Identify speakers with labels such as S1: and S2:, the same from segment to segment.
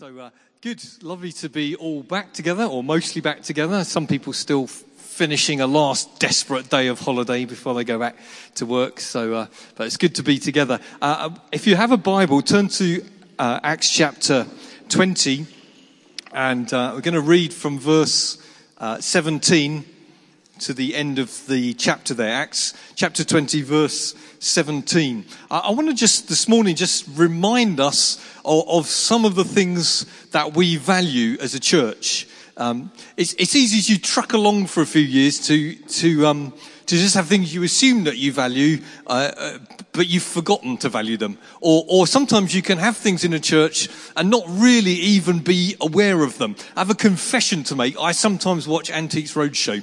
S1: So uh, good, lovely to be all back together, or mostly back together. Some people still f- finishing a last desperate day of holiday before they go back to work. So, uh, but it's good to be together. Uh, if you have a Bible, turn to uh, Acts chapter 20, and uh, we're going to read from verse uh, 17 to the end of the chapter there, Acts chapter 20, verse 17. I, want to just this morning just remind us of, of, some of the things that we value as a church. Um, it's, it's, easy as you truck along for a few years to, to, um, to just have things you assume that you value, uh, uh, but you've forgotten to value them. Or, or sometimes you can have things in a church and not really even be aware of them. I have a confession to make. I sometimes watch Antiques Roadshow.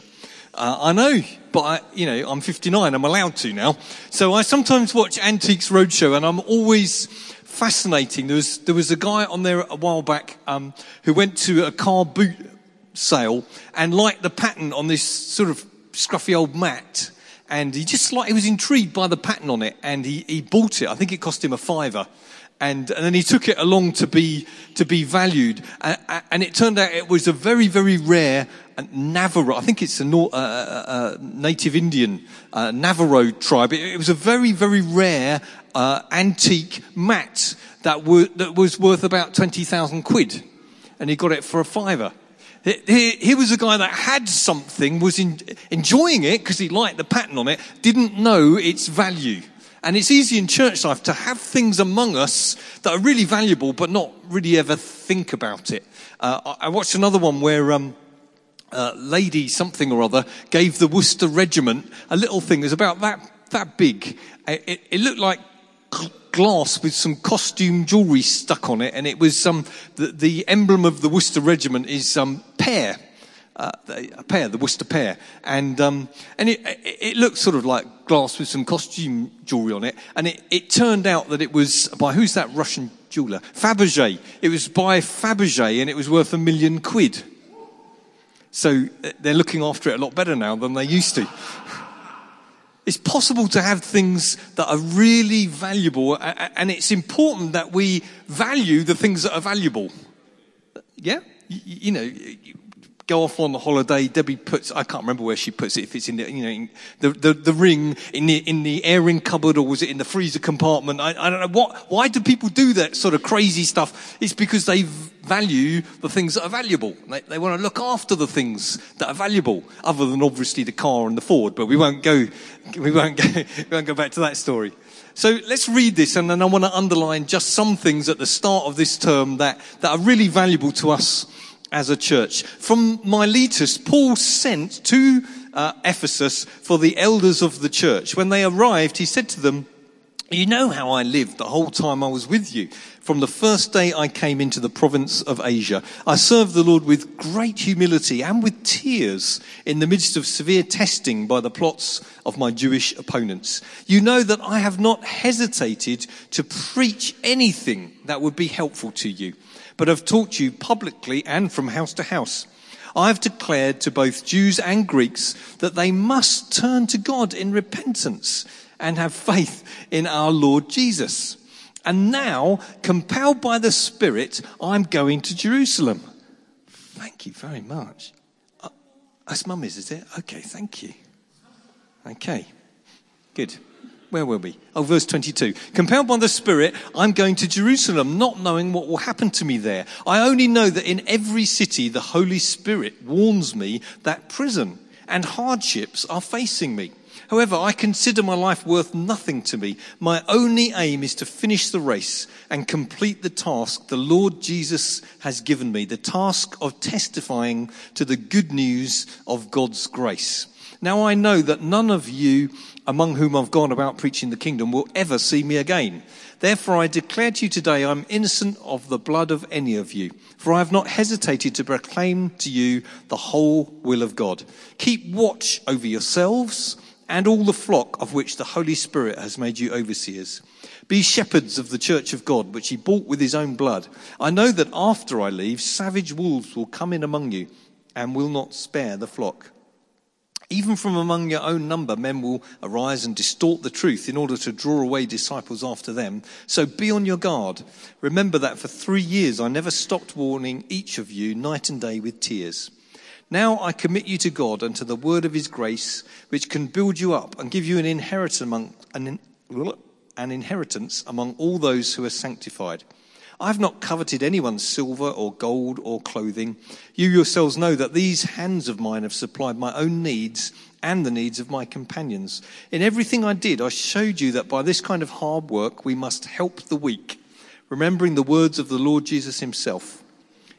S1: Uh, I know, but I, you know, I'm 59. I'm allowed to now. So I sometimes watch Antiques Roadshow, and I'm always fascinating. There was there was a guy on there a while back um, who went to a car boot sale and liked the pattern on this sort of scruffy old mat, and he just like he was intrigued by the pattern on it, and he he bought it. I think it cost him a fiver and, and then he took it along to be to be valued, and, and it turned out it was a very very rare Navajo. I think it's a, uh, uh, uh, native Indian uh, Navajo tribe. It, it, was a very very rare uh, antique mat that, that was worth about twenty thousand quid, and he got it for a fiver. He, was a guy that had something, was in, enjoying it because he liked the pattern on it, didn't know its value. And it's easy in church life to have things among us that are really valuable, but not really ever think about it. Uh, I watched another one where um, uh, Lady something or other gave the Worcester Regiment a little thing. It was about that that big. It, it, looked like glass with some costume jewellery stuck on it, and it was um, the, the emblem of the Worcester Regiment is um, pear uh, a pear, the Worcester pear, and um, and it, it looked sort of like glass with some costume jewelry on it, and it, it turned out that it was by who's that Russian jeweler? Fabergé. It was by Fabergé, and it was worth a million quid. So uh, they're looking after it a lot better now than they used to. It's possible to have things that are really valuable, and it's important that we value the things that are valuable. Yeah? You, know, go off on the holiday. Debbie puts, I can't remember where she puts it, if it's in the, you know, the, the, the ring in the, in the airing cupboard or was it in the freezer compartment? I, I don't know. What, why do people do that sort of crazy stuff? It's because they value the things that are valuable. They, they want to look after the things that are valuable, other than obviously the car and the Ford, but we won't go, we won't go, we won't go back to that story. So let's read this and then I want to underline just some things at the start of this term that, that are really valuable to us as a church. From Miletus, Paul sent to uh, Ephesus for the elders of the church. When they arrived, he said to them, you know how I lived the whole time I was with you. From the first day I came into the province of Asia, I served the Lord with great humility and with tears in the midst of severe testing by the plots of my Jewish opponents. You know that I have not hesitated to preach anything that would be helpful to you but have taught you publicly and from house to house. I have declared to both Jews and Greeks that they must turn to God in repentance and have faith in our Lord Jesus. And now, compelled by the Spirit, I'm going to Jerusalem. Thank you very much. Uh, that's mummy's, is it? Okay, thank you. Okay, good where were we? Oh, verse 22. Compelled by the Spirit, I'm going to Jerusalem, not knowing what will happen to me there. I only know that in every city, the Holy Spirit warns me that prison and hardships are facing me. However, I consider my life worth nothing to me. My only aim is to finish the race and complete the task the Lord Jesus has given me, the task of testifying to the good news of God's grace. Now I know that none of you among whom I've gone about preaching the kingdom will ever see me again. Therefore I declare to you today I'm innocent of the blood of any of you, for I have not hesitated to proclaim to you the whole will of God. Keep watch over yourselves and all the flock of which the Holy Spirit has made you overseers. Be shepherds of the church of God, which he bought with his own blood. I know that after I leave, savage wolves will come in among you and will not spare the flock. Even from among your own number, men will arise and distort the truth in order to draw away disciples after them. So be on your guard. Remember that for three years I never stopped warning each of you night and day with tears. Now I commit you to God and to the word of his grace, which can build you up and give you an inheritance among, an, an inheritance among all those who are sanctified. I have not coveted anyone's silver or gold or clothing. You yourselves know that these hands of mine have supplied my own needs and the needs of my companions. In everything I did, I showed you that by this kind of hard work we must help the weak, remembering the words of the Lord Jesus himself.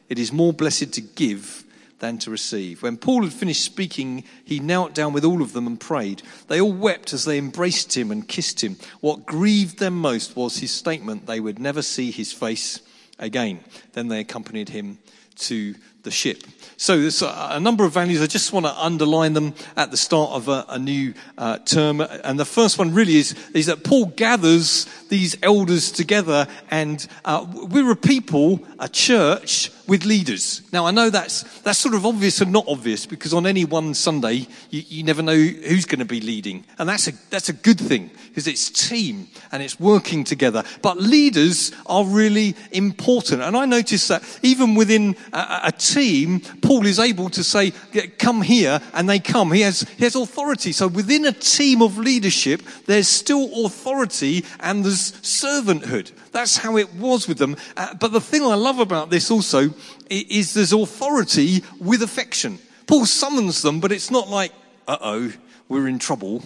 S1: It is more blessed to give than to receive. When Paul had finished speaking, he knelt down with all of them and prayed. They all wept as they embraced him and kissed him. What grieved them most was his statement they would never see his face again. Then they accompanied him to the ship. So there's a, number of values. I just want to underline them at the start of a, a new uh, term. And the first one really is, is that Paul gathers these elders together and uh, we're a people, a church with leaders. Now I know that's, that's sort of obvious and not obvious because on any one Sunday you, you never know who's going to be leading. And that's a, that's a good thing because it's team and it's working together. But leaders are really important. And I notice that even within a, a team, Paul is able to say, come here, and they come. He has, he has authority. So within a team of leadership, there's still authority and there's servanthood. That's how it was with them. Uh, but the thing I love about this also is there's authority with affection. Paul summons them, but it's not like, uh oh, we're in trouble.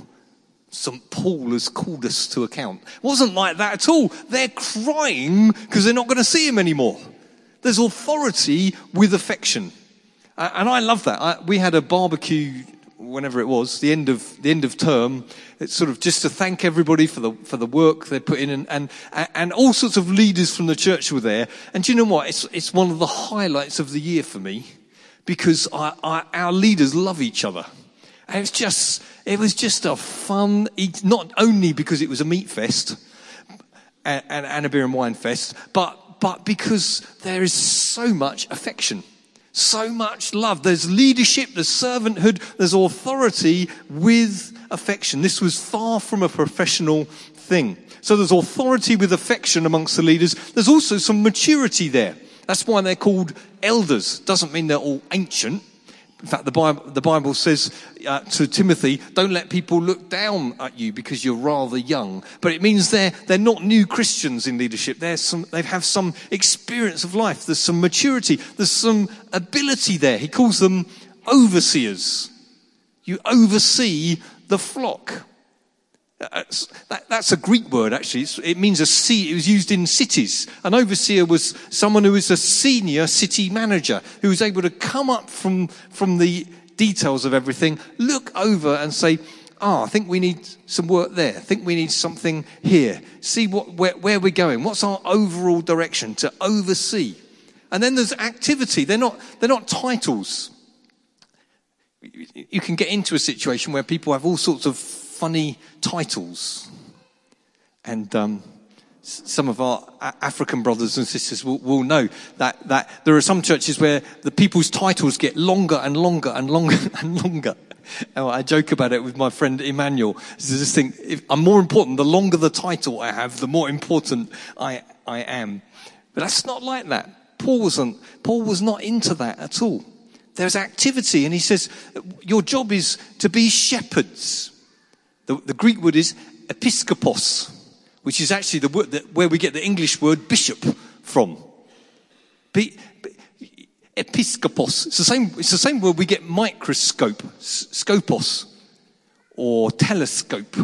S1: St. Paul has called us to account. It wasn't like that at all. They're crying because they're not going to see him anymore. There's authority with affection. Uh, and I love that. I, we had a barbecue whenever it was, the end of the end of term. It's sort of just to thank everybody for the for the work they put in, and and and all sorts of leaders from the church were there. And do you know what? It's it's one of the highlights of the year for me because I, I, our leaders love each other. And it's just it was just a fun. Not only because it was a meat fest and, and, and a beer and wine fest, but but because there is so much affection, so much love. There's leadership, there's servanthood, there's authority with affection. This was far from a professional thing. So there's authority with affection amongst the leaders. There's also some maturity there. That's why they're called elders. Doesn't mean they're all ancient. In fact, the Bible, the Bible says uh, to Timothy, don't let people look down at you because you're rather young. But it means they're, they're not new Christians in leadership. They're some, they have some experience of life. There's some maturity. There's some ability there. He calls them overseers. You oversee the flock. Uh, that, that's a Greek word, actually. It means a see. It was used in cities. An overseer was someone who was a senior city manager who was able to come up from, from the details of everything, look over and say, oh, I think we need some work there. I think we need something here. See what, where, where we're going. What's our overall direction to oversee? And then there's activity. They're not, they're not titles. You can get into a situation where people have all sorts of funny titles. And um, some of our African brothers and sisters will, will, know that, that there are some churches where the people's titles get longer and longer and longer and longer. Oh, I joke about it with my friend Emmanuel. This thing, if, I'm more important. The longer the title I have, the more important I, I am. But that's not like that. Paul wasn't, Paul was not into that at all. There's activity and he says, your job is to be shepherds. The, the Greek word is episkopos, which is actually the word that, where we get the English word bishop from. Be, episkopos. It's the same. It's the same word we get microscope, scopos, or telescope.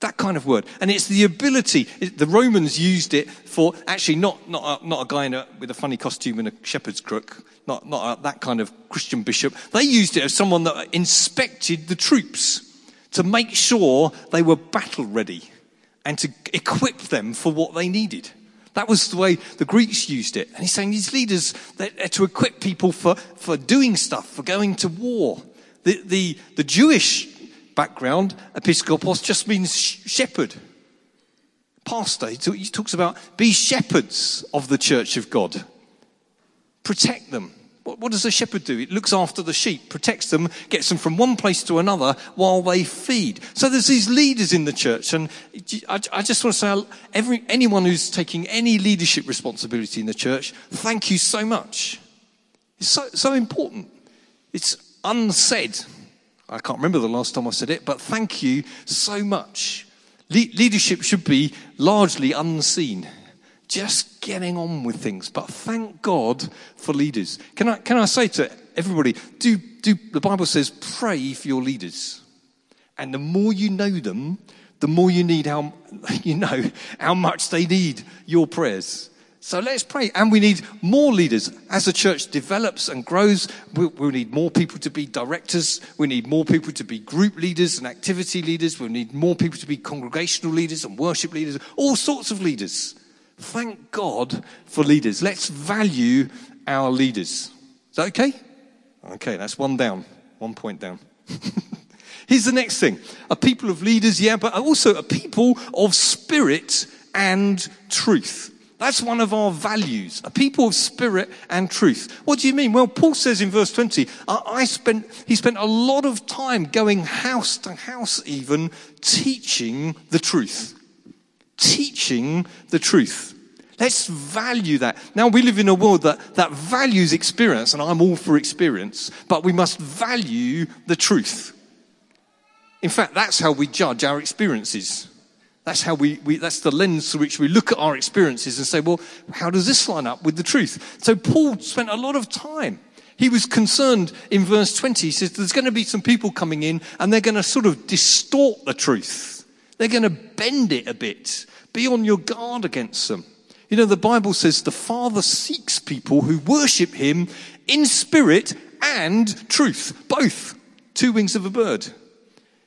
S1: That kind of word, and it's the ability. It, the Romans used it for actually not not a, not a guy a, with a funny costume and a shepherd's crook, not not a, that kind of Christian bishop. They used it as someone that inspected the troops to make sure they were battle ready and to equip them for what they needed. That was the way the Greeks used it. And he's saying these leaders, they're to equip people for, for doing stuff, for going to war. The, the, the Jewish background, episkopos, just means shepherd. Pastor, he talks about be shepherds of the church of God. Protect them. What, what does a shepherd do? It looks after the sheep, protects them, gets them from one place to another while they feed. So there's these leaders in the church, and I, I just want to say, every, anyone who's taking any leadership responsibility in the church, thank you so much. It's so, so important. It's unsaid. I can't remember the last time I said it, but thank you so much. Le- leadership should be largely unseen, just getting on with things. But thank God for leaders. Can I, can I say to everybody, do, do, the Bible says, pray for your leaders. And the more you know them, the more you need how, you know how much they need your prayers. So let's pray. And we need more leaders. As the church develops and grows, we, we need more people to be directors. We need more people to be group leaders and activity leaders. We need more people to be congregational leaders and worship leaders, all sorts of leaders. Thank God for leaders. Let's value our leaders. Is that okay? Okay, that's one down, one point down. Here's the next thing a people of leaders, yeah, but also a people of spirit and truth. That's one of our values, a people of spirit and truth. What do you mean? Well, Paul says in verse 20, I spent, he spent a lot of time going house to house even teaching the truth. Teaching the truth. Let's value that. Now we live in a world that, that values experience, and I'm all for experience, but we must value the truth. In fact, that's how we judge our experiences. That's how we, we, that's the lens through which we look at our experiences and say, well, how does this line up with the truth? So Paul spent a lot of time. He was concerned in verse 20. He says, there's going to be some people coming in and they're going to sort of distort the truth. They're going to bend it a bit. Be on your guard against them. You know, the Bible says the Father seeks people who worship Him in spirit and truth. Both. Two wings of a bird.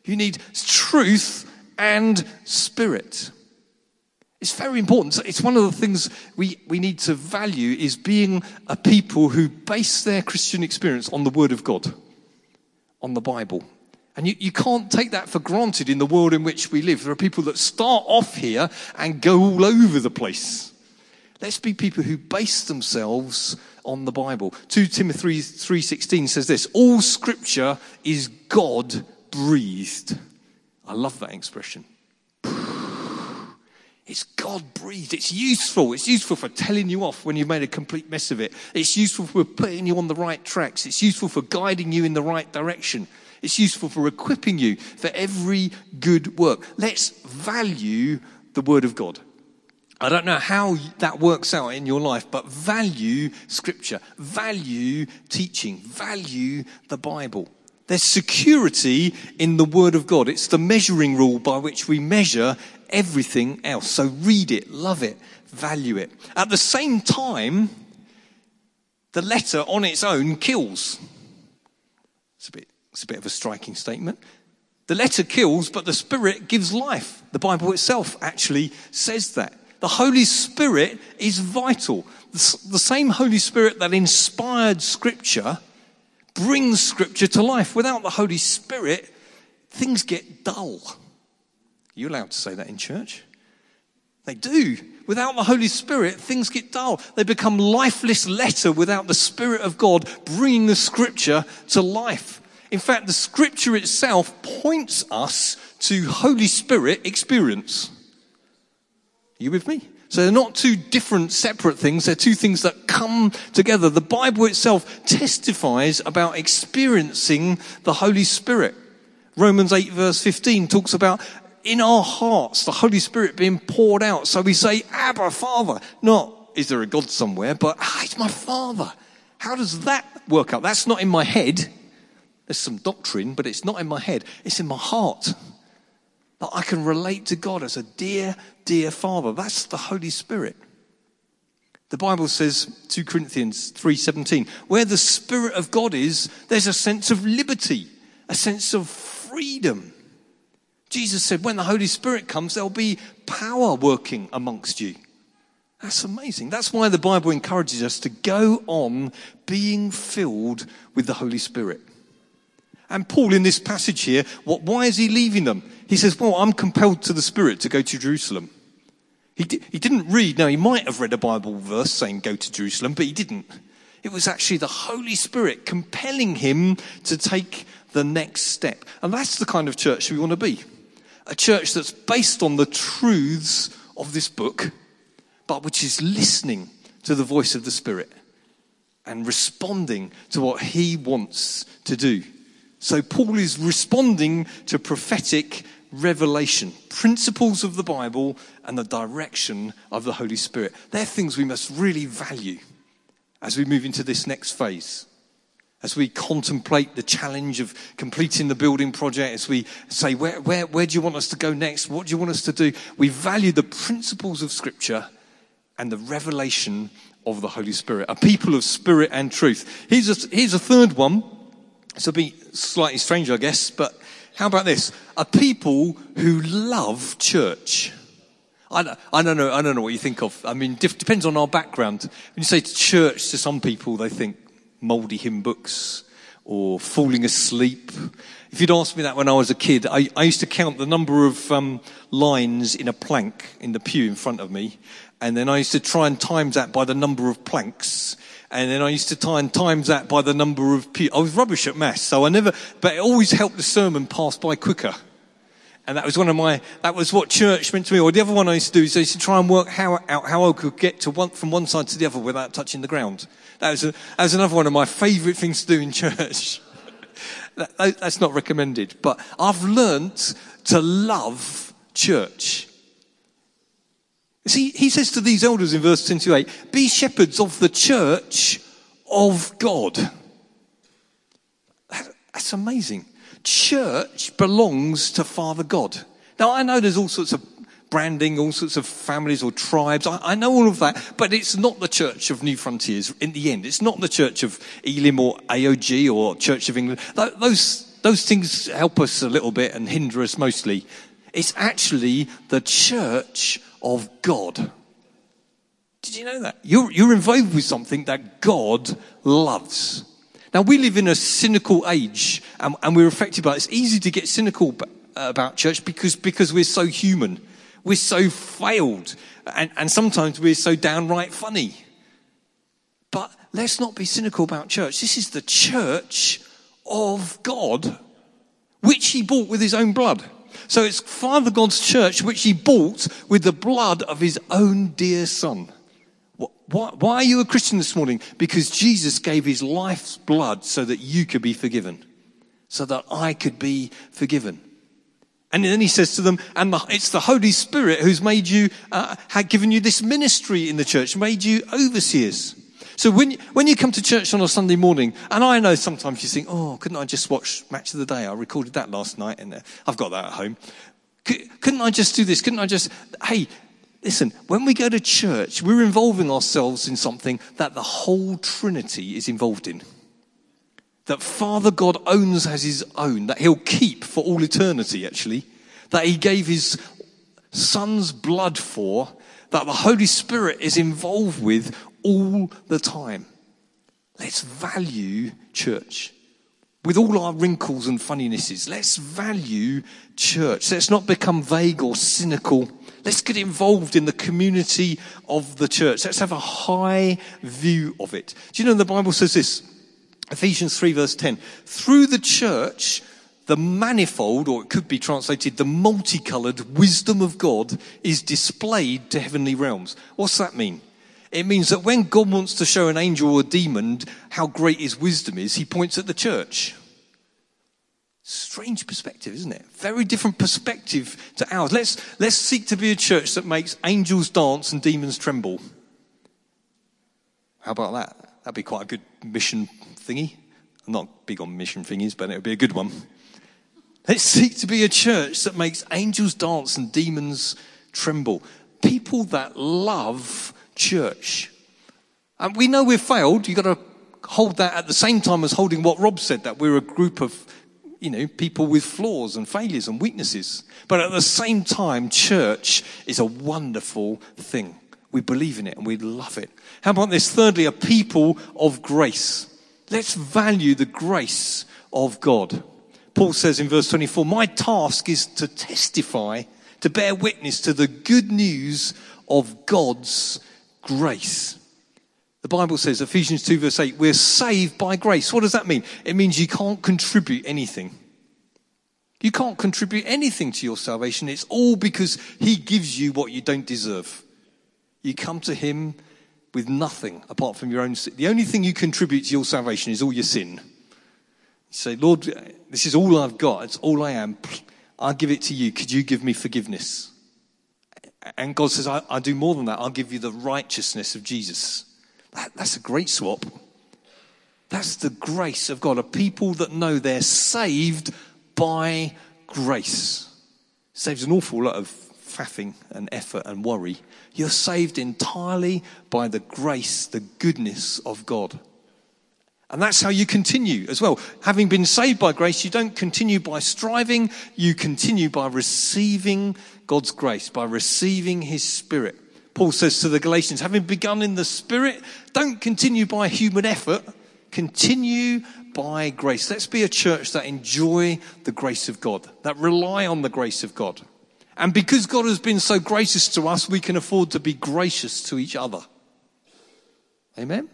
S1: You need truth and spirit. It's very important. It's one of the things we, we need to value is being a people who base their Christian experience on the Word of God, on the Bible. And you, you can't take that for granted in the world in which we live. There are people that start off here and go all over the place. Let's be people who base themselves on the Bible. 2 Timothy 3:16 says this, all scripture is God breathed I love that expression. It's God breathed. It's useful. It's useful for telling you off when you've made a complete mess of it. It's useful for putting you on the right tracks. It's useful for guiding you in the right direction. It's useful for equipping you for every good work. Let's value the Word of God. I don't know how that works out in your life, but value Scripture, value teaching, value the Bible. There's security in the Word of God. It's the measuring rule by which we measure everything else. So read it, love it, value it. At the same time, the letter on its own kills. It's a bit, it's a bit of a striking statement. The letter kills, but the Spirit gives life. The Bible itself actually says that. The Holy Spirit is vital. The, same Holy Spirit that inspired Scripture brings Scripture to life. Without the Holy Spirit, things get dull. Are you allowed to say that in church? They do. Without the Holy Spirit, things get dull. They become lifeless letter without the Spirit of God bringing the Scripture to life. In fact, the Scripture itself points us to Holy Spirit experience. Are you with me? So they're not two different, separate things. They're two things that come together. The Bible itself testifies about experiencing the Holy Spirit. Romans 8 verse 15 talks about in our hearts, the Holy Spirit being poured out. So we say, Abba, Father. Not, is there a God somewhere? But, ah, it's my Father. How does that work out? That's not in my head. There's some doctrine, but it's not in my head. It's in my heart that I can relate to God as a dear, dear Father. That's the Holy Spirit. The Bible says, 2 Corinthians 3:17, where the Spirit of God is, there's a sense of liberty, a sense of freedom. Jesus said, when the Holy Spirit comes, there'll be power working amongst you. That's amazing. That's why the Bible encourages us to go on being filled with the Holy Spirit. And Paul, in this passage here, what, why is he leaving them? He says, Well, I'm compelled to the Spirit to go to Jerusalem. He, di- he didn't read, now, he might have read a Bible verse saying go to Jerusalem, but he didn't. It was actually the Holy Spirit compelling him to take the next step. And that's the kind of church we want to be. A church that's based on the truths of this book, but which is listening to the voice of the Spirit and responding to what he wants to do. So Paul is responding to prophetic revelation, principles of the Bible and the direction of the Holy Spirit. They're things we must really value as we move into this next phase. As we contemplate the challenge of completing the building project, as we say, where, where, where do you want us to go next? What do you want us to do? We value the principles of Scripture and the revelation of the Holy Spirit, a people of spirit and truth. Here's a, here's a third one. A bit slightly strange, I guess, but how about this? A people who love church. I, I don't know. I don't know what you think of. I mean, depends on our background. When you say church to some people, they think mouldy hymn books or falling asleep. If you'd asked me that when I was a kid, I, I used to count the number of um, lines in a plank in the pew in front of me, and then I used to try and times that by the number of planks. And then I used to try and times that by the number of people. I was rubbish at maths, so I never, but it always helped the sermon pass by quicker. And that was one of my, that was what church meant to me. Or the other one I used to do is I used to try and work how, out how I could get to one, from one side to the other without touching the ground. That was, a, that was another one of my favourite things to do in church. that, that's not recommended. But I've learnt to love church. See, he says to these elders in verse 28, be shepherds of the church of God. That's amazing. Church belongs to Father God. Now, I know there's all sorts of branding, all sorts of families or tribes. I, I, know all of that, but it's not the Church of Newfrontiers in the end. It's not the Church of Elim or AOG or Church of England. Those, those things help us a little bit and hinder us mostly. It's actually the Church of God. Did you know that? You're, you're involved with something that God loves. Now, we live in a cynical age and, and we're affected by it. It's easy to get cynical uh, about church because, because we're so human. We're so failed. And, and sometimes we're so downright funny. But let's not be cynical about church. This is the church of God, which he bought with his own blood. So it's Father God's church, which he bought with the blood of his own dear son. Why, are you a Christian this morning? Because Jesus gave his life's blood so that you could be forgiven, so that I could be forgiven. And then he says to them, and the, it's the Holy Spirit who's made you, uh, had given you this ministry in the church, made you overseers. So when, when you come to church on a Sunday morning, and I know sometimes you think, oh, couldn't I just watch Match of the Day? I recorded that last night and uh, I've got that at home. Couldn't I just do this? Couldn't I just, hey, listen, when we go to church, we're involving ourselves in something that the whole Trinity is involved in. That Father God owns as his own, that he'll keep for all eternity, actually. That he gave his son's blood for, that the Holy Spirit is involved with all the time. Let's value church. With all our wrinkles and funninesses, let's value church. Let's not become vague or cynical Let's get involved in the community of the church. Let's have a high view of it. Do you know the Bible says this? Ephesians 3 verse 10. Through the church, the manifold, or it could be translated the multicolored wisdom of God is displayed to heavenly realms. What's that mean? It means that when God wants to show an angel or a demon how great his wisdom is, he points at the church. Strange perspective, isn't it? Very different perspective to ours. Let's, let's seek to be a church that makes angels dance and demons tremble. How about that? That'd be quite a good mission thingy. I'm not big on mission thingies, but it would be a good one. Let's seek to be a church that makes angels dance and demons tremble. People that love church. And we know we've failed. You've got to hold that at the same time as holding what Rob said, that we're a group of you know, people with flaws and failures and weaknesses. But at the same time, church is a wonderful thing. We believe in it and we love it. How about this? Thirdly, a people of grace. Let's value the grace of God. Paul says in verse 24, My task is to testify, to bear witness to the good news of God's grace. The Bible says, Ephesians 2 verse 8, we're saved by grace. What does that mean? It means you can't contribute anything. You can't contribute anything to your salvation. It's all because He gives you what you don't deserve. You come to Him with nothing apart from your own sin. The only thing you contribute to your salvation is all your sin. You say, Lord, this is all I've got. It's all I am. I'll give it to you. Could you give me forgiveness? And God says, I, will do more than that. I'll give you the righteousness of Jesus. That, that's a great swap. That's the grace of God. A people that know they're saved by grace. Saves an awful lot of faffing and effort and worry. You're saved entirely by the grace, the goodness of God. And that's how you continue as well. Having been saved by grace, you don't continue by striving, you continue by receiving God's grace, by receiving His Spirit. Paul says to the Galatians, having begun in the Spirit, don't continue by human effort, continue by grace. Let's be a church that enjoy the grace of God, that rely on the grace of God. And because God has been so gracious to us, we can afford to be gracious to each other. Amen?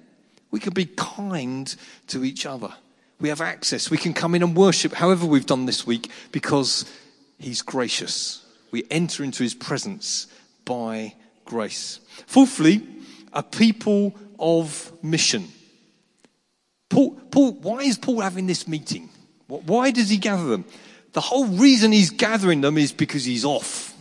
S1: We can be kind to each other. We have access. We can come in and worship however we've done this week because He's gracious. We enter into His presence by grace. Fourthly, a people of mission. Paul, Paul, why is Paul having this meeting? Why does he gather them? The whole reason he's gathering them is because he's off.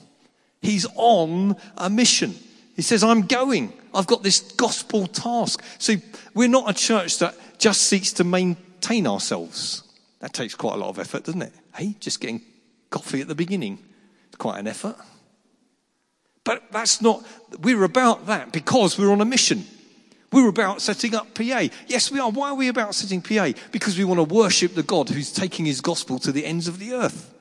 S1: He's on a mission. He says, I'm going. I've got this gospel task. See, we're not a church that just seeks to maintain ourselves. That takes quite a lot of effort, doesn't it? Hey, just getting coffee at the beginning. It's quite an effort. But that's not, we're about that because we're on a mission. We're about setting up PA. Yes, we are. Why are we about setting PA? Because we want to worship the God who's taking his gospel to the ends of the earth.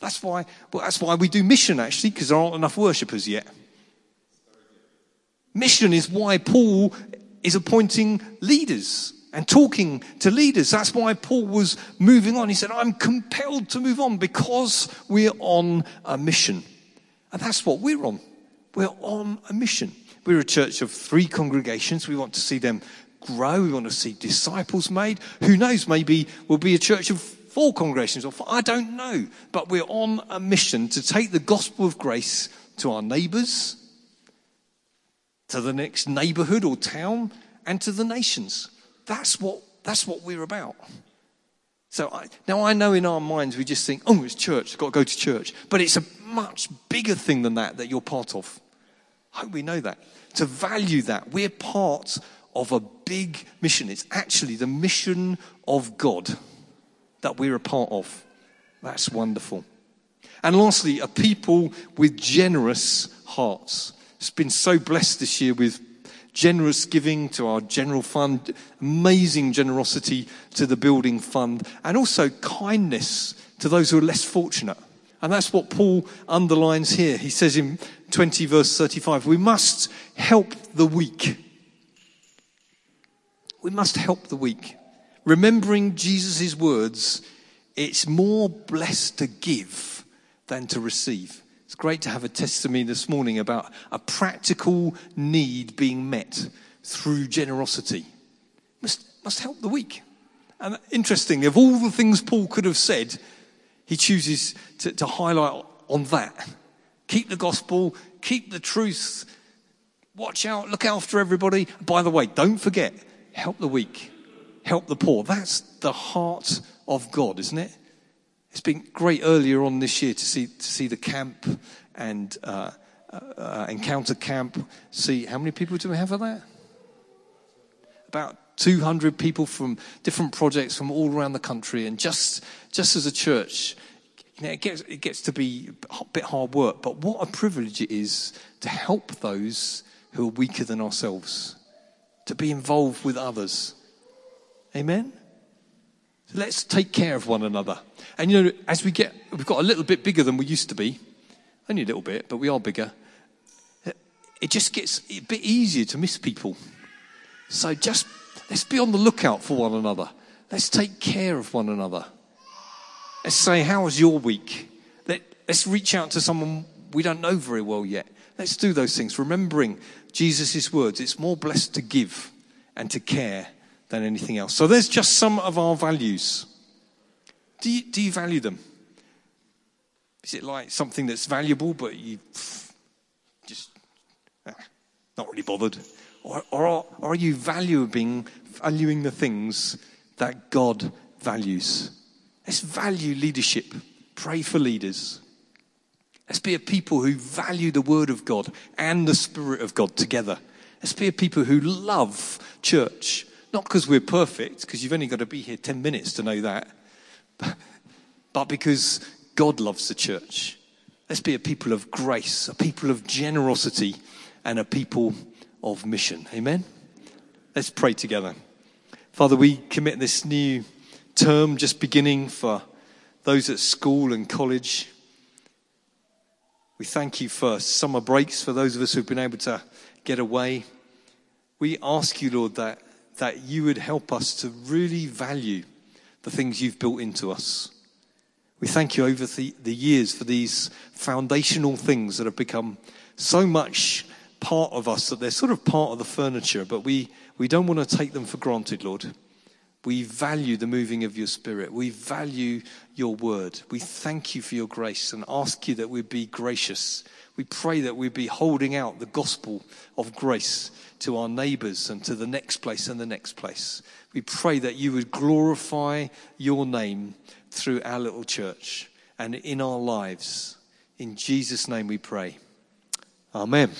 S1: That's why, well, that's why we do mission actually, because there aren't enough worshippers yet. Mission is why Paul is appointing leaders and talking to leaders. That's why Paul was moving on. He said, I'm compelled to move on because we're on a mission. And that's what we're on. We're on a mission. We're a church of three congregations. We want to see them grow. We want to see disciples made. Who knows? Maybe we'll be a church of four congregations or four. I don't know. But we're on a mission to take the gospel of grace to our neighbors, to the next neighborhood or town, and to the nations. That's what, that's what we're about. So I, now I know in our minds we just think, oh, it's church, got to go to church. But it's a much bigger thing than that that you're part of. I hope we know that to value that. We're part of a big mission. It's actually the mission of God that we're a part of. That's wonderful. And lastly, a people with generous hearts. It's been so blessed this year with generous giving to our general fund, amazing generosity to the building fund, and also kindness to those who are less fortunate. And that's what Paul underlines here. He says in 20 verse 35, we must help the weak. We must help the weak. Remembering Jesus' words, it's more blessed to give than to receive. It's great to have a testimony this morning about a practical need being met through generosity. Must, must help the weak. And interestingly, of all the things Paul could have said, he chooses to, to highlight on that. Keep the gospel, keep the truth, watch out, look after everybody. By the way, don't forget, help the weak, help the poor. That's the heart of God, isn't it? It's been great earlier on this year to see, to see the camp and uh, uh, encounter camp. See, how many people do we have for that? About 200 people from different projects from all around the country. And just, just as a church, you know, it gets, it gets to be a bit hard work, but what a privilege it is to help those who are weaker than ourselves, to be involved with others. Amen? So let's take care of one another. And you know, as we get, we've got a little bit bigger than we used to be, only a little bit, but we are bigger. It just gets a bit easier to miss people. So just Let's be on the lookout for one another. Let's take care of one another. Let's say, How was your week? Let, us reach out to someone we don't know very well yet. Let's do those things, remembering Jesus' words. It's more blessed to give and to care than anything else. So there's just some of our values. Do you, do you value them? Is it like something that's valuable, but you just ah, not really bothered? Or, or, or are you valuing, valuing the things that God values? Let's value leadership. Pray for leaders. Let's be a people who value the Word of God and the Spirit of God together. Let's be a people who love church. Not because we're perfect, because you've only got to be here 10 minutes to know that, but because God loves the church. Let's be a people of grace, a people of generosity, and a people of mission. Amen? Let's pray together. Father, we commit this new term just beginning for those at school and college. We thank you for summer breaks for those of us who've been able to get away. We ask you, Lord, that, that you would help us to really value the things you've built into us. We thank you over the, the years for these foundational things that have become so much part of us that they're sort of part of the furniture, but we, we don't want to take them for granted, Lord. We value the moving of your spirit. We value your word. We thank you for your grace and ask you that we be gracious. We pray that we be holding out the gospel of grace to our neighbors and to the next place and the next place. We pray that you would glorify your name through our little church and in our lives. In Jesus' name we pray. Amen.